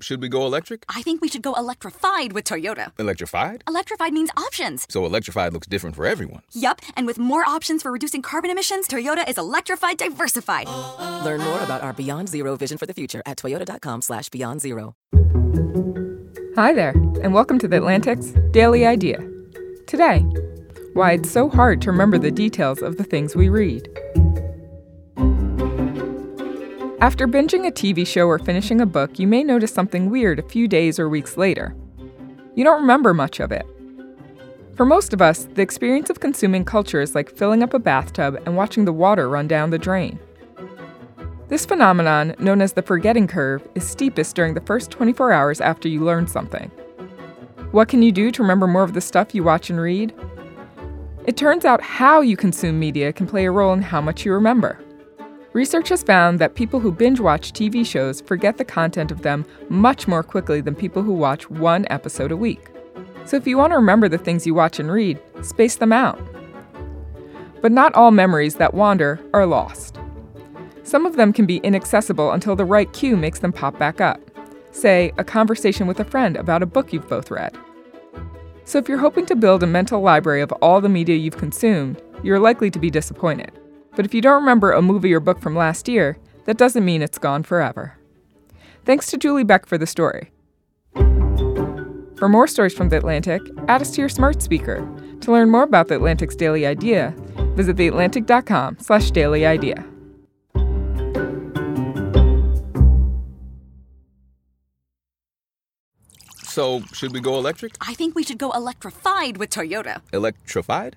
should we go electric? I think we should go electrified with Toyota. Electrified? Electrified means options. So electrified looks different for everyone. Yup, and with more options for reducing carbon emissions, Toyota is electrified diversified. Learn more about our Beyond Zero vision for the future at toyota.com slash beyond zero. Hi there, and welcome to the Atlantic's Daily Idea. Today, why it's so hard to remember the details of the things we read. After binging a TV show or finishing a book, you may notice something weird a few days or weeks later. You don't remember much of it. For most of us, the experience of consuming culture is like filling up a bathtub and watching the water run down the drain. This phenomenon, known as the forgetting curve, is steepest during the first 24 hours after you learn something. What can you do to remember more of the stuff you watch and read? It turns out how you consume media can play a role in how much you remember. Research has found that people who binge watch TV shows forget the content of them much more quickly than people who watch one episode a week. So if you want to remember the things you watch and read, space them out. But not all memories that wander are lost. Some of them can be inaccessible until the right cue makes them pop back up. Say, a conversation with a friend about a book you've both read. So if you're hoping to build a mental library of all the media you've consumed, you're likely to be disappointed. But if you don't remember a movie or book from last year, that doesn't mean it's gone forever. Thanks to Julie Beck for the story. For more stories from The Atlantic, add us to your smart speaker. To learn more about The Atlantic's Daily Idea, visit theatlantic.com slash daily idea. So, should we go electric? I think we should go electrified with Toyota. Electrified?